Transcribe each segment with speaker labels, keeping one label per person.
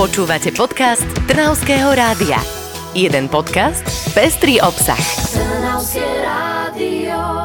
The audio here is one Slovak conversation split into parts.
Speaker 1: Počúvate podcast Trnavského rádia. Jeden podcast, pestrý obsah.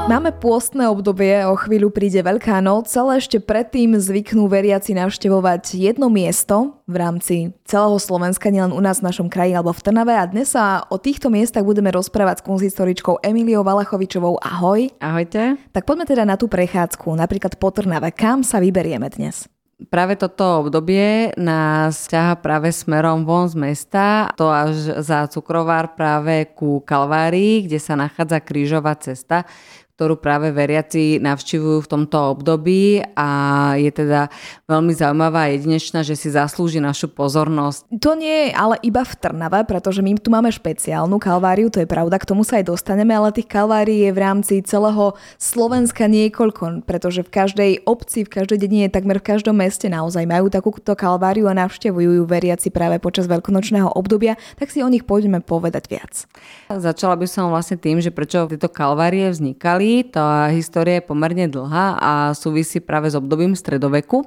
Speaker 2: Máme pôstne obdobie, o chvíľu príde Veľká noc, ale ešte predtým zvyknú veriaci navštevovať jedno miesto v rámci celého Slovenska, nielen u nás v našom kraji alebo v Trnave. A dnes sa o týchto miestach budeme rozprávať s kunzhistoričkou Emiliou Valachovičovou. Ahoj.
Speaker 3: Ahojte.
Speaker 2: Tak poďme teda na tú prechádzku, napríklad po Trnave. Kam sa vyberieme dnes?
Speaker 3: Práve toto obdobie nás ťaha práve smerom von z mesta, to až za cukrovár práve ku Kalvárii, kde sa nachádza krížová cesta, ktorú práve veriaci navštívujú v tomto období a je teda veľmi zaujímavá a jedinečná, že si zaslúži našu pozornosť.
Speaker 2: To nie je ale iba v Trnave, pretože my tu máme špeciálnu kalváriu, to je pravda, k tomu sa aj dostaneme, ale tých kalvárií je v rámci celého Slovenska niekoľko, pretože v každej obci, v každej dedine, takmer v každom meste naozaj majú takúto kalváriu a navštevujú ju veriaci práve počas veľkonočného obdobia, tak si o nich poďme povedať viac.
Speaker 3: Začala by som vlastne tým, že prečo tieto kalvárie vznikali histórii. Tá história je pomerne dlhá a súvisí práve s obdobím stredoveku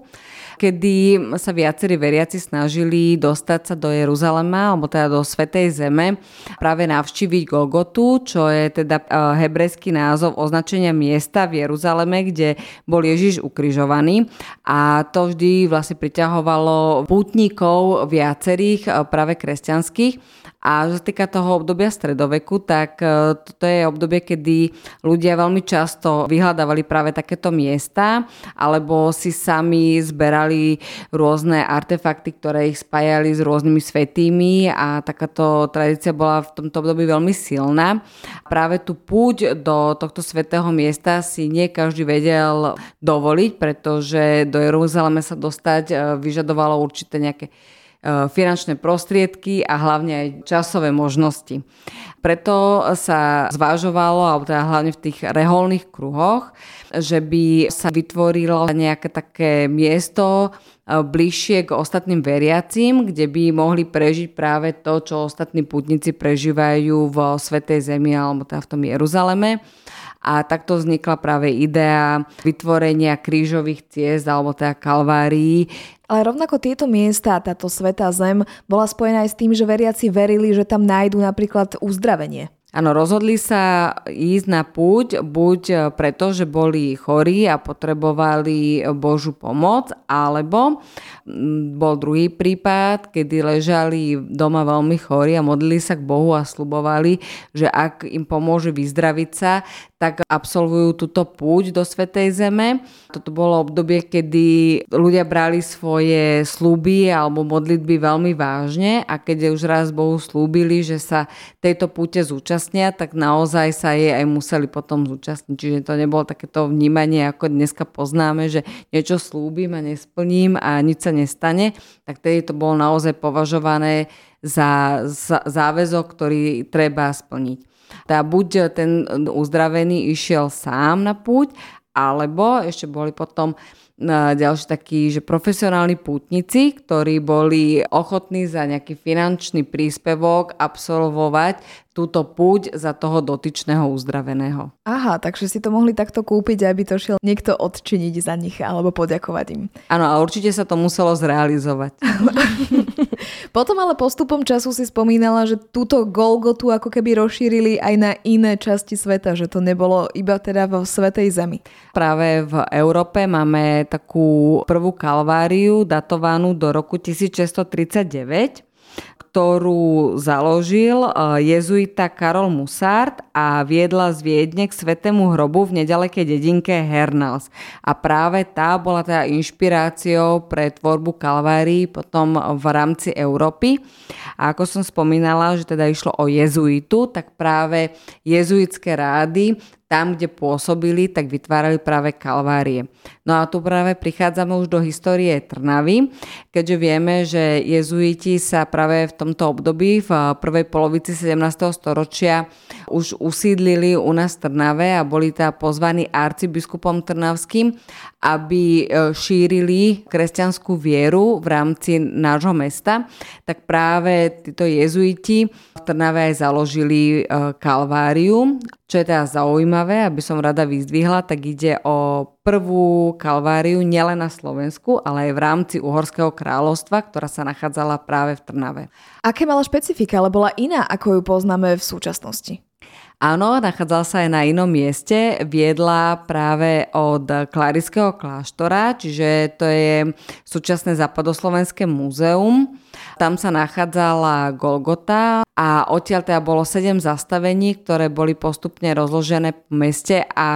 Speaker 3: kedy sa viacerí veriaci snažili dostať sa do Jeruzalema, alebo teda do Svetej Zeme, práve navštíviť Golgotu, čo je teda e, hebrejský názov označenia miesta v Jeruzaleme, kde bol Ježiš ukrižovaný. A to vždy vlastne priťahovalo pútnikov viacerých, e, práve kresťanských. A čo týka toho obdobia stredoveku, tak e, toto je obdobie, kedy ľudia veľmi často vyhľadávali práve takéto miesta, alebo si sami zberali rôzne artefakty, ktoré ich spájali s rôznymi svetými a takáto tradícia bola v tomto období veľmi silná. Práve tú púť do tohto svetého miesta si nie každý vedel dovoliť, pretože do Jeruzaleme sa dostať e, vyžadovalo určité nejaké finančné prostriedky a hlavne aj časové možnosti. Preto sa zvážovalo, alebo teda hlavne v tých reholných kruhoch, že by sa vytvorilo nejaké také miesto e, bližšie k ostatným veriacím, kde by mohli prežiť práve to, čo ostatní putníci prežívajú v Svetej Zemi alebo teda v tom Jeruzaleme. A takto vznikla práve idea vytvorenia krížových ciest alebo teda kalvárií,
Speaker 2: ale rovnako tieto miesta, táto svetá zem, bola spojená aj s tým, že veriaci verili, že tam nájdú napríklad uzdravenie.
Speaker 3: Áno, rozhodli sa ísť na púť buď preto, že boli chorí a potrebovali Božú pomoc, alebo bol druhý prípad, kedy ležali doma veľmi chorí a modlili sa k Bohu a slubovali, že ak im pomôže vyzdraviť sa, tak absolvujú túto púť do Svetej Zeme. Toto bolo obdobie, kedy ľudia brali svoje sluby alebo modlitby veľmi vážne a keď už raz Bohu slúbili, že sa tejto púte zúčastnia, tak naozaj sa jej aj museli potom zúčastniť. Čiže to nebolo takéto vnímanie, ako dneska poznáme, že niečo slúbim a nesplním a nič sa nestane. Tak tedy to bolo naozaj považované za záväzok, ktorý treba splniť. Teda buď ten uzdravený išiel sám na púť, alebo ešte boli potom ďalší takí, že profesionálni pútnici, ktorí boli ochotní za nejaký finančný príspevok absolvovať túto púť za toho dotyčného uzdraveného.
Speaker 2: Aha, takže si to mohli takto kúpiť, aby to šiel niekto odčiniť za nich alebo poďakovať im.
Speaker 3: Áno, a určite sa to muselo zrealizovať.
Speaker 2: Potom ale postupom času si spomínala, že túto Golgotu ako keby rozšírili aj na iné časti sveta, že to nebolo iba teda vo Svetej Zemi.
Speaker 3: Práve v Európe máme takú prvú kalváriu datovanú do roku 1639 ktorú založil e, jezuita Karol Musart a viedla z Viedne k svetému hrobu v nedalekej dedinke Hernals. A práve tá bola teda inšpiráciou pre tvorbu Kalvárií potom v rámci Európy. A ako som spomínala, že teda išlo o jezuitu, tak práve jezuitské rády tam, kde pôsobili, tak vytvárali práve kalvárie. No a tu práve prichádzame už do histórie Trnavy, keďže vieme, že jezuiti sa práve v tomto období, v prvej polovici 17. storočia, už usídlili u nás v Trnave a boli teda pozvaní arcibiskupom Trnavským, aby e, šírili kresťanskú vieru v rámci nášho mesta. Tak práve títo jezuiti v Trnave aj založili e, kalváriu Čo je teda zaujímavé, aby som rada vyzdvihla, tak ide o prvú kalváriu nielen na Slovensku, ale aj v rámci Uhorského kráľovstva, ktorá sa nachádzala práve v Trnave.
Speaker 2: Aké mala špecifika, ale bola iná, ako ju poznáme v súčasnosti?
Speaker 3: Áno, nachádzala sa aj na inom mieste, viedla práve od Klarického kláštora, čiže to je súčasné západoslovenské múzeum. Tam sa nachádzala Golgota a odtiaľ teda bolo 7 zastavení, ktoré boli postupne rozložené po meste a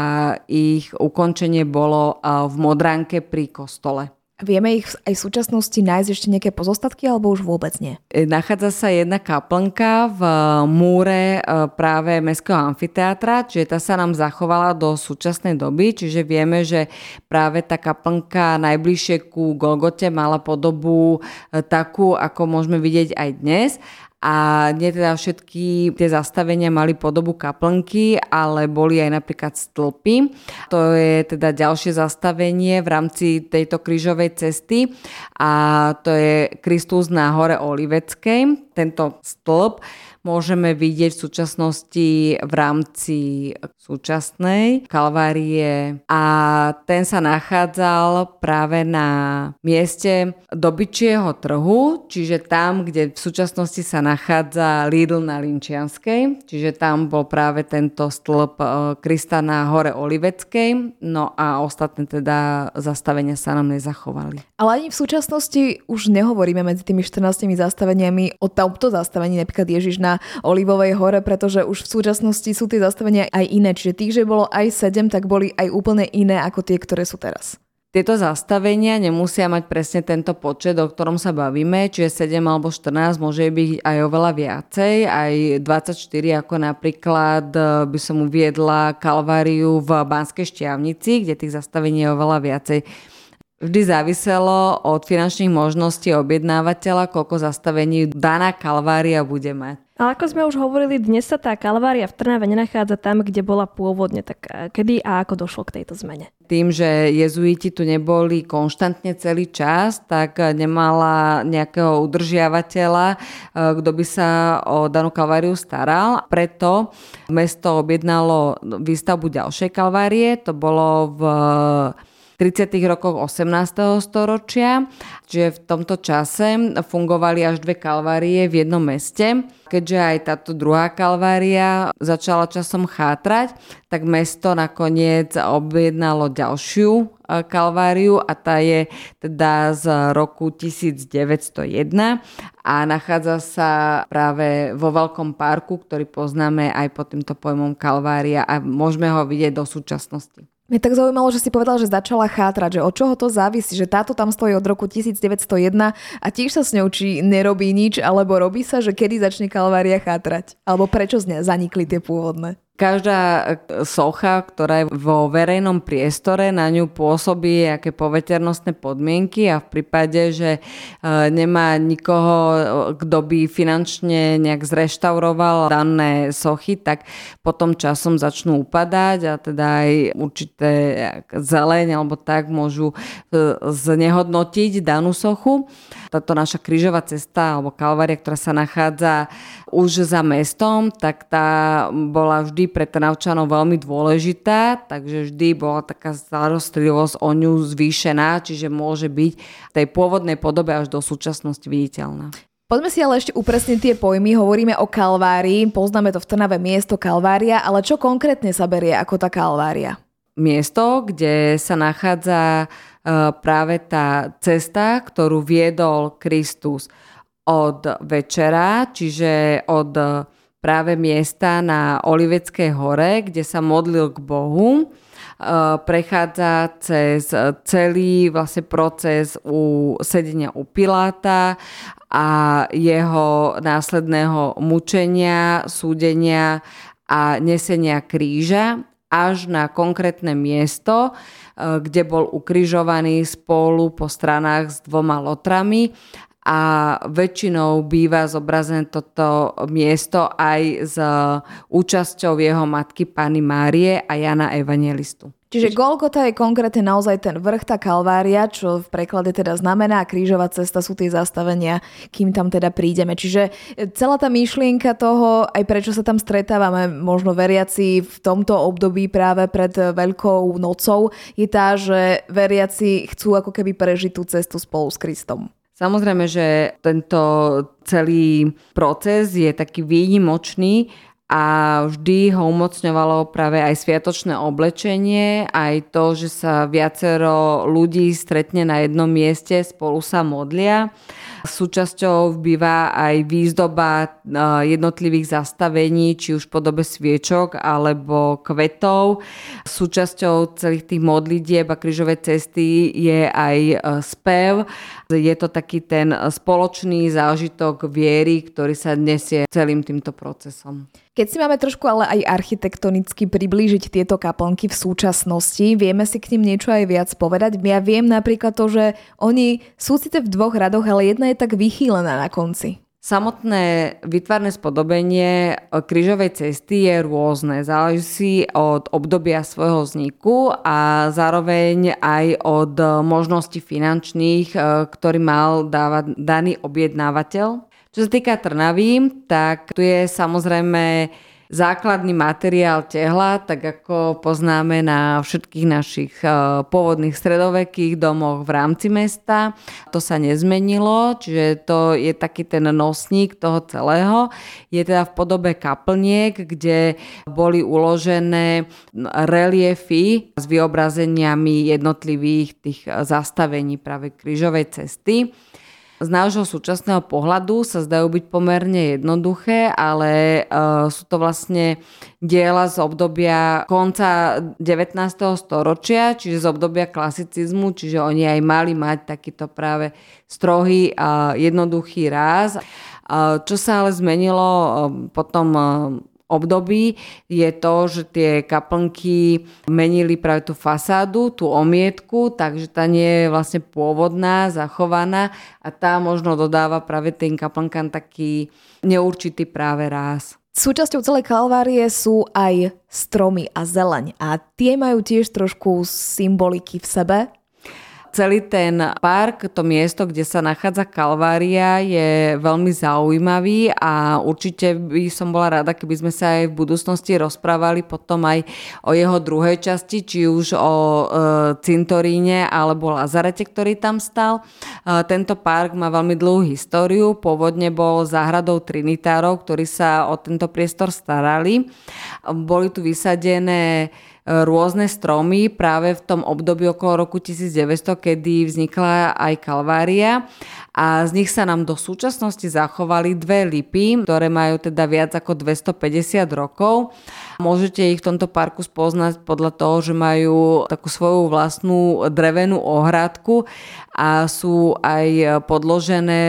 Speaker 3: ich ukončenie bolo v Modránke pri kostole.
Speaker 2: Vieme ich aj v súčasnosti nájsť ešte nejaké pozostatky alebo už vôbec nie?
Speaker 3: E, nachádza sa jedna kaplnka v múre e, práve Mestského amfiteátra, čiže tá sa nám zachovala do súčasnej doby, čiže vieme, že práve tá kaplnka najbližšie ku Golgote mala podobu e, takú, ako môžeme vidieť aj dnes a nie teda všetky tie zastavenia mali podobu kaplnky, ale boli aj napríklad stĺpy. To je teda ďalšie zastavenie v rámci tejto krížovej cesty a to je Kristus na hore Oliveckej. Tento stĺp môžeme vidieť v súčasnosti v rámci súčasnej kalvárie. A ten sa nachádzal práve na mieste dobyčieho trhu, čiže tam, kde v súčasnosti sa nachádza Lidl na Linčianskej, čiže tam bol práve tento stĺp e, Krista na hore Oliveckej, no a ostatné teda zastavenia sa nám nezachovali.
Speaker 2: Ale ani v súčasnosti už nehovoríme medzi tými 14 zastaveniami o tomto zastavení, napríklad Ježiš na Olivovej hore, pretože už v súčasnosti sú tie zastavenia aj iné. Čiže tých, že bolo aj 7, tak boli aj úplne iné ako tie, ktoré sú teraz.
Speaker 3: Tieto zastavenia nemusia mať presne tento počet, o ktorom sa bavíme, čiže 7 alebo 14 môže byť aj oveľa viacej, aj 24 ako napríklad e, by som uviedla Kalváriu v Banskej šťavnici, kde tých zastavení je oveľa viacej. Vždy záviselo od finančných možností objednávateľa, koľko zastavení daná kalvária bude mať.
Speaker 4: Ale ako sme už hovorili, dnes sa tá kalvária v Trnave nenachádza tam, kde bola pôvodne. Tak eh, kedy a ako došlo k tejto zmene?
Speaker 3: Tým, že jezuiti tu neboli konštantne celý čas, tak eh, nemala nejakého udržiavateľa, eh, kto by sa o danú kalváriu staral. Preto mesto objednalo výstavbu ďalšej kalvárie. To bolo v 30. rokoch 18. storočia, čiže v tomto čase fungovali až dve kalvárie v jednom meste. Keďže aj táto druhá kalvária začala časom chátrať, tak mesto nakoniec objednalo ďalšiu e, kalváriu a tá je teda z roku 1901 a nachádza sa práve vo veľkom parku, ktorý poznáme aj pod týmto pojmom kalvária a môžeme ho vidieť do súčasnosti.
Speaker 2: Mne tak zaujímalo, že si povedal, že začala chátrať, že od čoho to závisí, že táto tam stojí od roku 1901 a tiež sa s ňou či nerobí nič, alebo robí sa, že kedy začne Kalvária chátrať? Alebo prečo z zanikli tie pôvodné?
Speaker 3: Každá e, socha, ktorá je vo verejnom priestore, na ňu pôsobí aké poveternostné podmienky a v prípade, že e, nemá nikoho, e, kto by finančne nejak zreštauroval dané sochy, tak potom časom začnú upadať a teda aj určité zeleň alebo tak môžu znehodnotiť danú sochu. Táto naša krížová cesta alebo kalvária, ktorá sa nachádza už za mestom, tak tá bola vždy pre Trnavčanov veľmi dôležitá, takže vždy bola taká starostlivosť o ňu zvýšená, čiže môže byť v tej pôvodnej podobe až do súčasnosti viditeľná.
Speaker 2: Poďme si ale ešte upresniť tie pojmy. Hovoríme o Kalvárii, poznáme to v Trnave miesto Kalvária, ale čo konkrétne sa berie ako tá Kalvária?
Speaker 3: Miesto, kde sa nachádza e, práve tá cesta, ktorú viedol Kristus od večera, čiže od práve miesta na Oliveckej hore, kde sa modlil k Bohu. E, prechádza cez celý vlastne proces u sedenia u Piláta a jeho následného mučenia, súdenia a nesenia kríža až na konkrétne miesto, e, kde bol ukrižovaný spolu po stranách s dvoma lotrami a väčšinou býva zobrazené toto miesto aj s účasťou jeho matky Pany Márie a Jana Evangelistu.
Speaker 2: Čiže Golgota je konkrétne naozaj ten vrch, tá kalvária, čo v preklade teda znamená krížová cesta sú tie zastavenia, kým tam teda prídeme. Čiže celá tá myšlienka toho, aj prečo sa tam stretávame, možno veriaci v tomto období práve pred Veľkou nocou, je tá, že veriaci chcú ako keby prežiť tú cestu spolu s Kristom.
Speaker 3: Samozrejme, že tento celý proces je taký výnimočný a vždy ho umocňovalo práve aj sviatočné oblečenie, aj to, že sa viacero ľudí stretne na jednom mieste, spolu sa modlia. Súčasťou býva aj výzdoba eh, jednotlivých zastavení, či už v podobe sviečok alebo kvetov. Súčasťou celých tých modlitieb a krížovej cesty je aj eh, spev. Je to taký ten spoločný zážitok viery, ktorý sa nesie celým týmto procesom.
Speaker 2: Keď si máme trošku ale aj architektonicky priblížiť tieto kaplnky v súčasnosti, vieme si k ním niečo aj viac povedať. Ja viem napríklad to, že oni sú síce v dvoch radoch, ale jedna je tak vychýlená na konci.
Speaker 3: Samotné vytvarné spodobenie krížovej cesty je rôzne. Záleží od obdobia svojho vzniku a zároveň aj od možností finančných, ktorý mal dávať daný objednávateľ. Čo sa týka Trnavy, tak tu je samozrejme základný materiál tehla, tak ako poznáme na všetkých našich e, pôvodných stredovekých domoch v rámci mesta. To sa nezmenilo, čiže to je taký ten nosník toho celého. Je teda v podobe kaplniek, kde boli uložené reliefy s vyobrazeniami jednotlivých tých zastavení práve krížovej cesty z nášho súčasného pohľadu sa zdajú byť pomerne jednoduché, ale uh, sú to vlastne diela z obdobia konca 19. storočia, čiže z obdobia klasicizmu, čiže oni aj mali mať takýto práve strohý a jednoduchý ráz. Uh, čo sa ale zmenilo uh, potom období je to, že tie kaplnky menili práve tú fasádu, tú omietku, takže tá nie je vlastne pôvodná, zachovaná a tá možno dodáva práve tým kaplnkám taký neurčitý práve ráz.
Speaker 2: Súčasťou celej kalvárie sú aj stromy a zeleň a tie majú tiež trošku symboliky v sebe
Speaker 3: celý ten park, to miesto, kde sa nachádza Kalvária, je veľmi zaujímavý a určite by som bola rada, keby sme sa aj v budúcnosti rozprávali potom aj o jeho druhej časti, či už o e, cintoríne alebo Lazarete, ktorý tam stal. E, tento park má veľmi dlhú históriu. Pôvodne bol záhradou trinitárov, ktorí sa o tento priestor starali. Boli tu vysadené rôzne stromy práve v tom období okolo roku 1900, kedy vznikla aj Kalvária a z nich sa nám do súčasnosti zachovali dve lipy, ktoré majú teda viac ako 250 rokov. Môžete ich v tomto parku spoznať podľa toho, že majú takú svoju vlastnú drevenú ohradku a sú aj podložené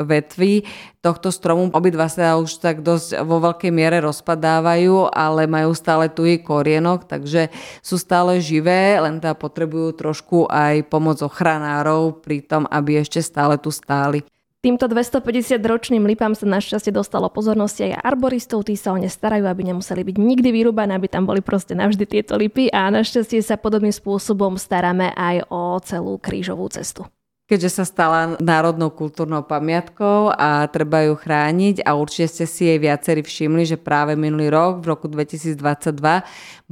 Speaker 3: vetvy tohto stromu. Obidva sa už tak dosť vo veľkej miere rozpadávajú, ale majú stále tuhý korienok, takže sú stále živé, len teda potrebujú trošku aj pomoc ochranárov pri tom, aby ešte stále tu stáli.
Speaker 4: Týmto 250-ročným lipám sa našťastie dostalo pozornosti aj arboristov, tí sa o ne starajú, aby nemuseli byť nikdy vyrúbané, aby tam boli proste navždy tieto lipy a našťastie sa podobným spôsobom staráme aj o celú krížovú cestu
Speaker 3: keďže sa stala národnou kultúrnou pamiatkou a treba ju chrániť a určite ste si jej viacerí všimli, že práve minulý rok, v roku 2022,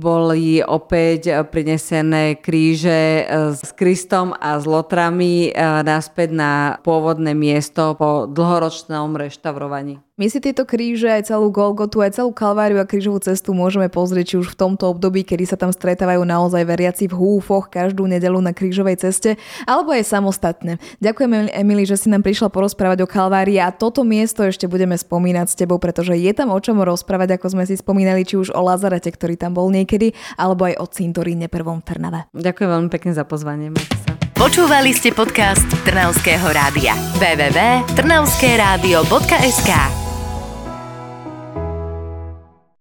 Speaker 3: boli opäť prinesené kríže e, s Kristom a s lotrami e, naspäť na pôvodné miesto po dlhoročnom reštaurovaní.
Speaker 2: My si tieto kríže, aj celú Golgotu, aj celú Kalváriu a krížovú cestu môžeme pozrieť či už v tomto období, kedy sa tam stretávajú naozaj veriaci v húfoch každú nedelu na krížovej ceste, alebo aj samostatne. Ďakujeme, Emily, že si nám prišla porozprávať o Kalvárii a toto miesto ešte budeme spomínať s tebou, pretože je tam o čom rozprávať, ako sme si spomínali, či už o Lazarete, ktorý tam bol niekedy, alebo aj o cintoríne prvom v Trnave.
Speaker 3: Ďakujem veľmi pekne za pozvanie.
Speaker 1: Počúvali ste podcast Trnavského rádia. www.trnavskeradio.sk